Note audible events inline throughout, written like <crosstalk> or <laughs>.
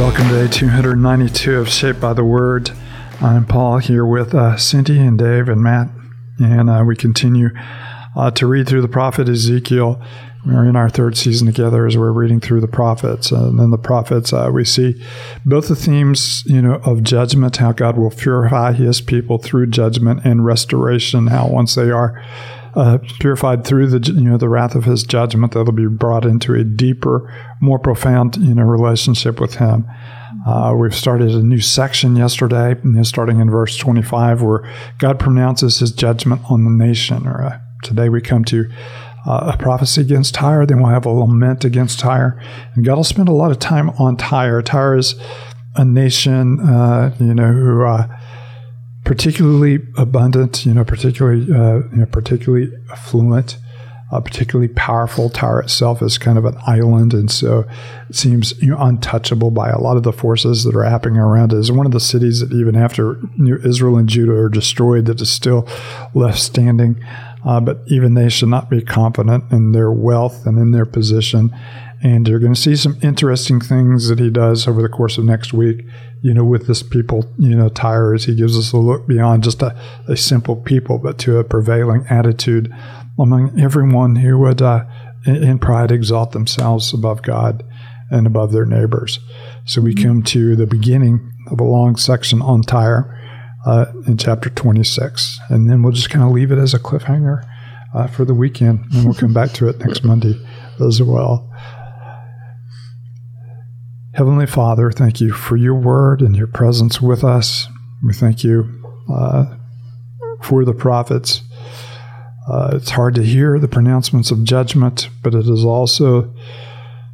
welcome to day 292 of Shaped by the Word. I'm Paul here with uh, Cindy and Dave and Matt, and uh, we continue uh, to read through the prophet Ezekiel. We're in our third season together as we're reading through the prophets, and in the prophets uh, we see both the themes, you know, of judgment, how God will purify His people through judgment, and restoration, how once they are uh, purified through the you know the wrath of his judgment that'll be brought into a deeper more profound you know relationship with him uh, we've started a new section yesterday you know, starting in verse 25 where god pronounces his judgment on the nation or uh, today we come to uh, a prophecy against Tyre, then we'll have a lament against Tyre, and God will spend a lot of time on Tyre. Tyre is a nation, uh, you know, who uh, particularly abundant, you know, particularly uh, you know, particularly affluent, uh, particularly powerful. Tyre itself is kind of an island, and so it seems you know, untouchable by a lot of the forces that are happening around it. Is one of the cities that even after you know, Israel and Judah are destroyed, that is still left standing. Uh, but even they should not be confident in their wealth and in their position. And you're going to see some interesting things that he does over the course of next week you know, with this people, you know, Tyre's. He gives us a look beyond just a, a simple people, but to a prevailing attitude among everyone who would, uh, in, in, pride, exalt themselves above God and above their neighbors. So we come to the beginning of a long section on Tyre uh, in chapter 26. And then we'll just kind of leave it as a cliffhanger uh, for the weekend, and we'll come back to it next <laughs> Monday as well. Heavenly Father, thank you for your word and your presence with us. We thank you uh, for the prophets. Uh, it's hard to hear the pronouncements of judgment, but it is also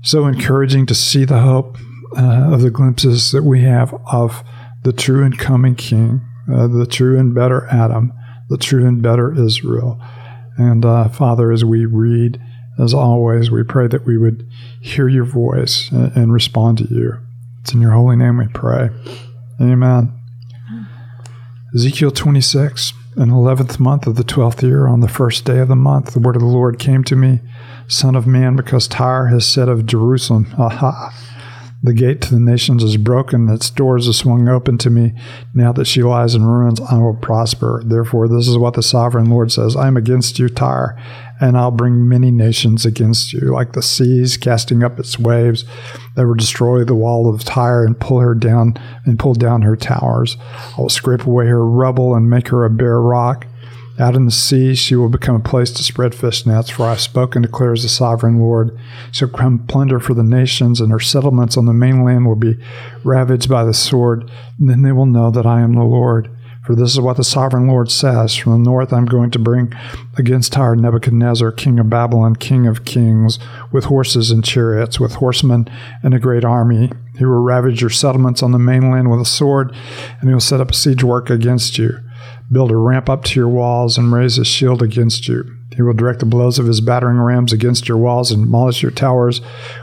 so encouraging to see the hope uh, of the glimpses that we have of the true and coming King, uh, the true and better Adam, the true and better Israel. And uh, Father, as we read, as always, we pray that we would hear your voice and, respond to you. It's in your holy name we pray. Amen. Ezekiel 26. In the eleventh month of the twelfth year, on the first day of the month, the word of the Lord came to me, Son of man, because Tyre has said of Jerusalem, Aha! The gate to the nations is broken, its doors are swung open to me. Now that she lies in ruins, I will prosper. Therefore, this is what the sovereign Lord says I am against you, Tyre, and I'll bring many nations against you, like the seas casting up its waves that will destroy the wall of Tyre and pull her down and pull down her towers. I will scrape away her rubble and make her a bare rock. Out in the sea, she will become a place to spread fish nets, for I have spoken, declares the sovereign Lord. She'll plunder for the nations, and her settlements on the mainland will be ravaged by the sword. And then they will know that I am the Lord. For this is what the sovereign Lord says From the north I'm going to bring against Tyre Nebuchadnezzar, king of Babylon, king of kings, with horses and chariots, with horsemen and a great army. He will ravage your settlements on the mainland with a sword, and he will set up a siege work against you, build a ramp up to your walls, and raise a shield against you. He will direct the blows of his battering rams against your walls and demolish your towers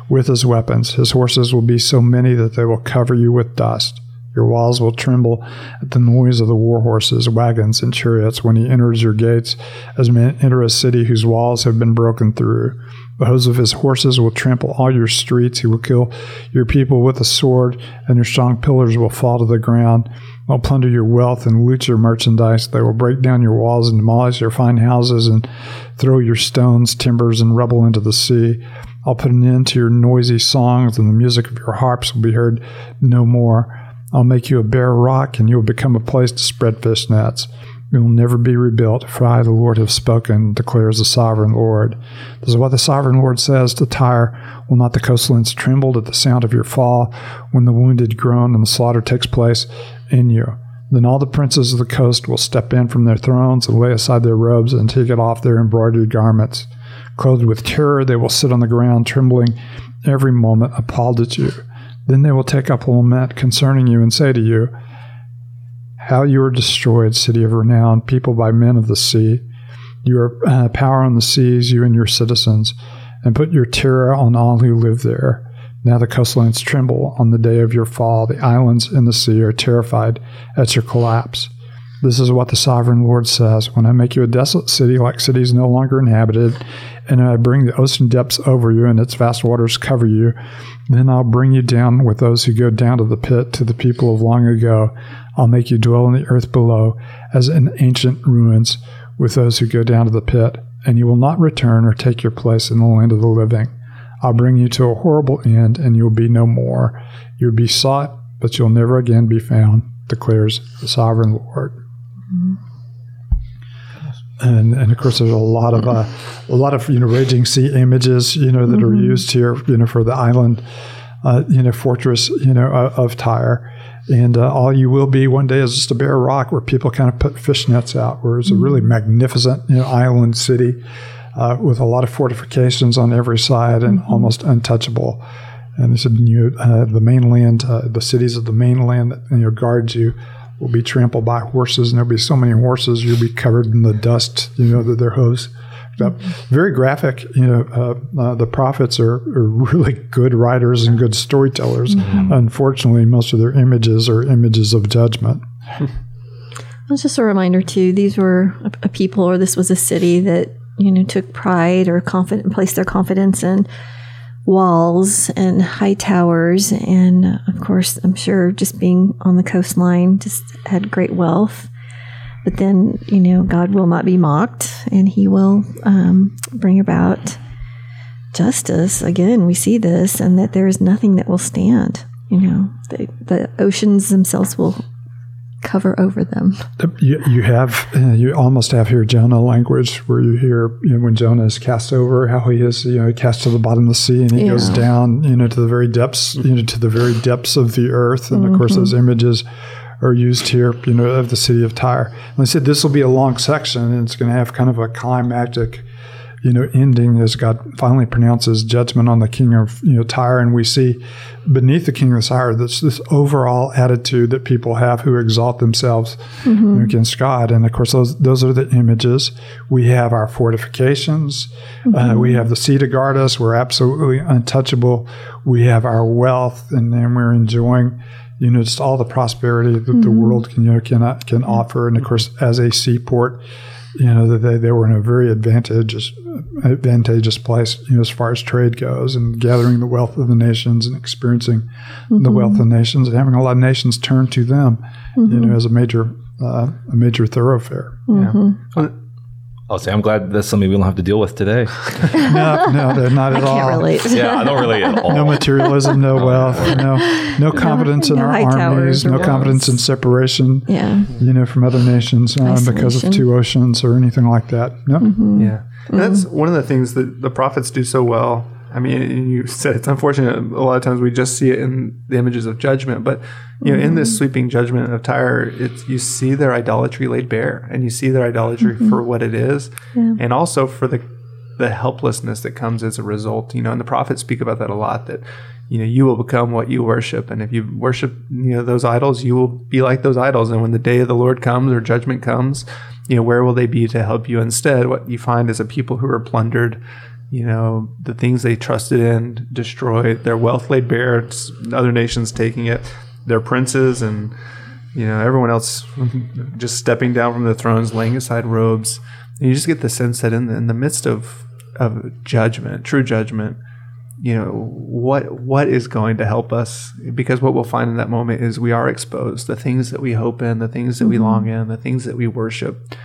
with his weapons. His horses will be so many that they will cover you with dust. Your walls will tremble at the noise of the war horses, wagons, and chariots when he enters your gates, as men enter a city whose walls have been broken through. The hoofs of his horses will trample all your streets. He will kill your people with a sword, and your strong pillars will fall to the ground. They'll plunder your wealth and loot your merchandise. They will break down your walls and demolish your fine houses and throw your stones, timbers, and rubble into the sea. I'll put an end to your noisy songs, and the music of your harps will be heard no more. I'll make you a bare rock, and you will become a place to spread fish nets. You will never be rebuilt, for I, the Lord, have spoken, declares the sovereign Lord. This is what the sovereign Lord says to Tyre Will not the coastlands tremble at the sound of your fall when the wounded groan and the slaughter takes place in you? Then all the princes of the coast will step in from their thrones and lay aside their robes and take off their embroidered garments. Clothed with terror, they will sit on the ground, trembling every moment, appalled at you. Then they will take up a lament concerning you and say to you, How you are destroyed, city of renown, people by men of the sea. You are uh, power on the seas, you and your citizens, and put your terror on all who live there. Now the coastlines tremble on the day of your fall. The islands in the sea are terrified at your collapse. This is what the sovereign Lord says When I make you a desolate city like cities no longer inhabited, and I bring the ocean depths over you, and its vast waters cover you. Then I'll bring you down with those who go down to the pit, to the people of long ago. I'll make you dwell in the earth below, as in ancient ruins, with those who go down to the pit, and you will not return or take your place in the land of the living. I'll bring you to a horrible end, and you will be no more. You'll be sought, but you'll never again be found, declares the sovereign Lord. Mm-hmm. And, and of course, there's a lot of uh, a lot of you know raging sea images you know that mm-hmm. are used here you know for the island uh, you know fortress you know of, of Tyre, and uh, all you will be one day is just a bare rock where people kind of put fish nets out, where it's mm-hmm. a really mm-hmm. magnificent you know island city uh, with a lot of fortifications on every side and mm-hmm. almost untouchable. And they said, you uh, the mainland, uh, the cities of the mainland that you know guards you will be trampled by horses, and there'll be so many horses you'll be covered in the dust, you know, that their hooves. Very graphic. You know, uh, uh, the prophets are, are, <laughs> really good writers and good storytellers. Mm-hmm. Unfortunately, most of their images are images of judgment. <laughs> It's just a reminder too. These were a, a people, or this was a city that you know, took pride or confident, placed their confidence in walls and high towers. And uh, of course, I'm sure just being on the coastline just had great wealth. But then, you know, God will not be mocked and he will um, bring about justice. Again, we see this and that there is nothing that will stand. You know, the, the oceans themselves will cover over them. You, you have, uh, you almost have here Jonah language where you hear you know, when Jonah is cast over, how he is, you know, cast to the bottom of the sea and he yeah. goes down, you know, to the very depths, you know, to the very depths of the earth. And mm-hmm. of course, those images are used here, you know, of the city of Tyre. And I said this will be a long section and it's going to have kind of a climactic you know, ending as God finally pronounces judgment on the king of, you know, Tyre. And we see beneath the king of Tyre this, this overall attitude that people have who exalt themselves mm-hmm. against God. And of course, those, those are the images. We have our fortifications. Uh, mm-hmm. Uh, we have the sea to guard us. We're absolutely untouchable. We have our wealth and then we're enjoying you know, just all the prosperity that mm-hmm. the world can, you know, can, can offer. And of course, as a seaport, you know, they, they were in a very advantageous advantageous place, you know, as far as trade goes and gathering the wealth of the nations and experiencing mm-hmm. the wealth of nations and having a lot of nations turn to them, mm-hmm. you know, mm-hmm. as a major uh, a major thoroughfare. Mm-hmm. Yeah. I'll say I'm glad that's something we don't have to deal with today. <laughs> no, no, not at I all. Can't relate. yeah, I don't really at all. No materialism, no <laughs> wealth, no no confidence no, in no our armies, no confidence in separation. Yeah. you know, from other nations uh, because of two oceans or anything like that. No. Mm-hmm. Yeah, mm-hmm. that's one of the things that the prophets do so well I mean, you said it's unfortunate. A lot of times we just see it in the images of judgment, but you know, mm-hmm. in this mm-hmm. sweeping judgment of Tyre, it's you see their idolatry laid bare, and you see their idolatry mm-hmm. for what it is, yeah. and also for the the helplessness that comes as a result. You know, and the prophets speak about that a lot. That you know, you will become what you worship, and if you worship, you know, those idols, you will be like those idols. And when the day of the Lord comes or judgment comes, you know, where will they be to help you instead? What you find is a people who are plundered you know, the things they trusted in destroyed, their wealth laid bare, other nations taking it, their princes and, you know, everyone else <laughs> just stepping down from the thrones, laying aside robes. And you just get the sense that in the, in the midst of, of judgment, true judgment, you know, what what is going to help us? Because what we'll find in that moment is we are exposed. The things that we hope in, the things that we mm-hmm. long in, the things that we worship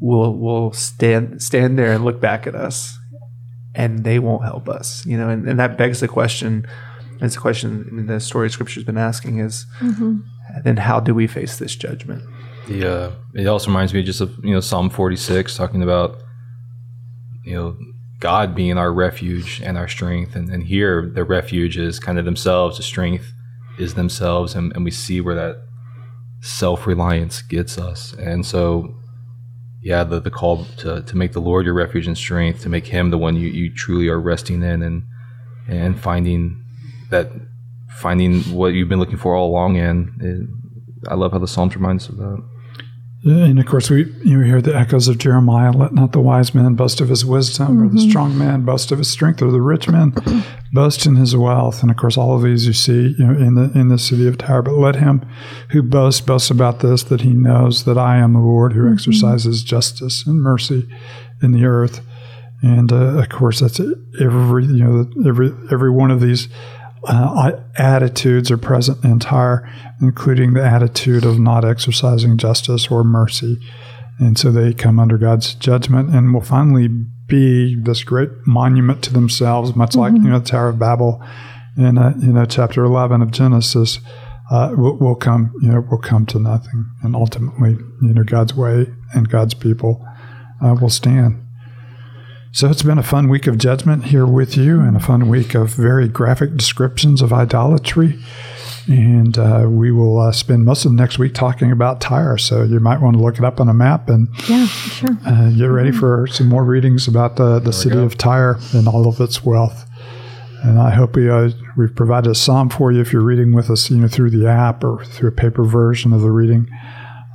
will will stand stand there and look back at us and they won't help us you know and, and that begs the question it's a question the story of scripture has been asking is mm-hmm. then how do we face this judgment? Yeah it also reminds me just of you know psalm 46 talking about you know god being our refuge and our strength. And, and here the refuge is kind of themselves the strength is themselves and, and we see where that self-reliance gets us. And so yeah, the, the call to, to make the Lord your refuge and strength, to make him the one you, you truly are resting in and and finding that finding what you've been looking for all along And I love how the Psalms reminds us of that. And of course, we you hear the echoes of Jeremiah. Let not the wise man boast of his wisdom, mm-hmm. or the mm-hmm. strong man boast of his strength, or the rich man <clears throat> boast in his wealth. And of course, all of these you see you know, in the in the city of Tyre. But let him who boasts boast about this that he knows that I am the Lord who mm-hmm. exercises justice and mercy in the earth. And uh, of course, that's every you know every every one of these uh, attitudes are present in Tyre, including the attitude of not exercising justice or mercy, and so they come under God's judgment and will finally be this great monument to themselves, much mm-hmm. like you know the Tower of Babel in uh, you know chapter eleven of Genesis. Uh, will, will come, you know, will come to nothing, and ultimately, you know, God's way and God's people uh, will stand. So it's been a fun week of judgment here with you and a fun week of very graphic descriptions of idolatry. And uh, we will uh, spend most of the next week talking about Tyre. So you might want to look it up on a map and yeah, sure. Uh, get ready for some more readings about the, the city of Tyre and all of its wealth. And I hope we, uh, we've provided a psalm for you if you're reading with us, you know, through the app or through a paper version of the reading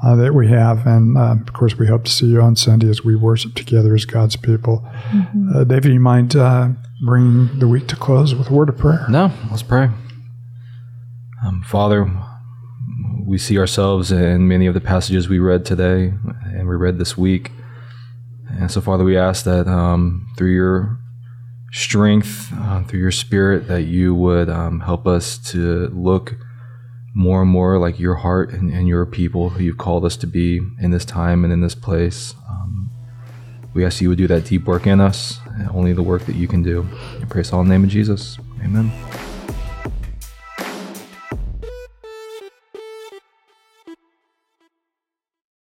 uh, that we have. And uh, of course, we hope to see you on Sunday as we worship together as God's people. Mm-hmm. Uh, David, you mind uh, bringing the week to close with a word of prayer? No, let's pray. Um, Father, we see ourselves in many of the passages we read today and we read this week. And so, Father, we ask that um, through your strength, uh, through your spirit, that you would um, help us to look more and more like your heart and, and, your people who you've called us to be in this time and in this place. Um, we ask you would do that deep work in us, only the work that you can do. I praise all in the name of Jesus. Amen.